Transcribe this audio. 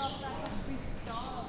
Pega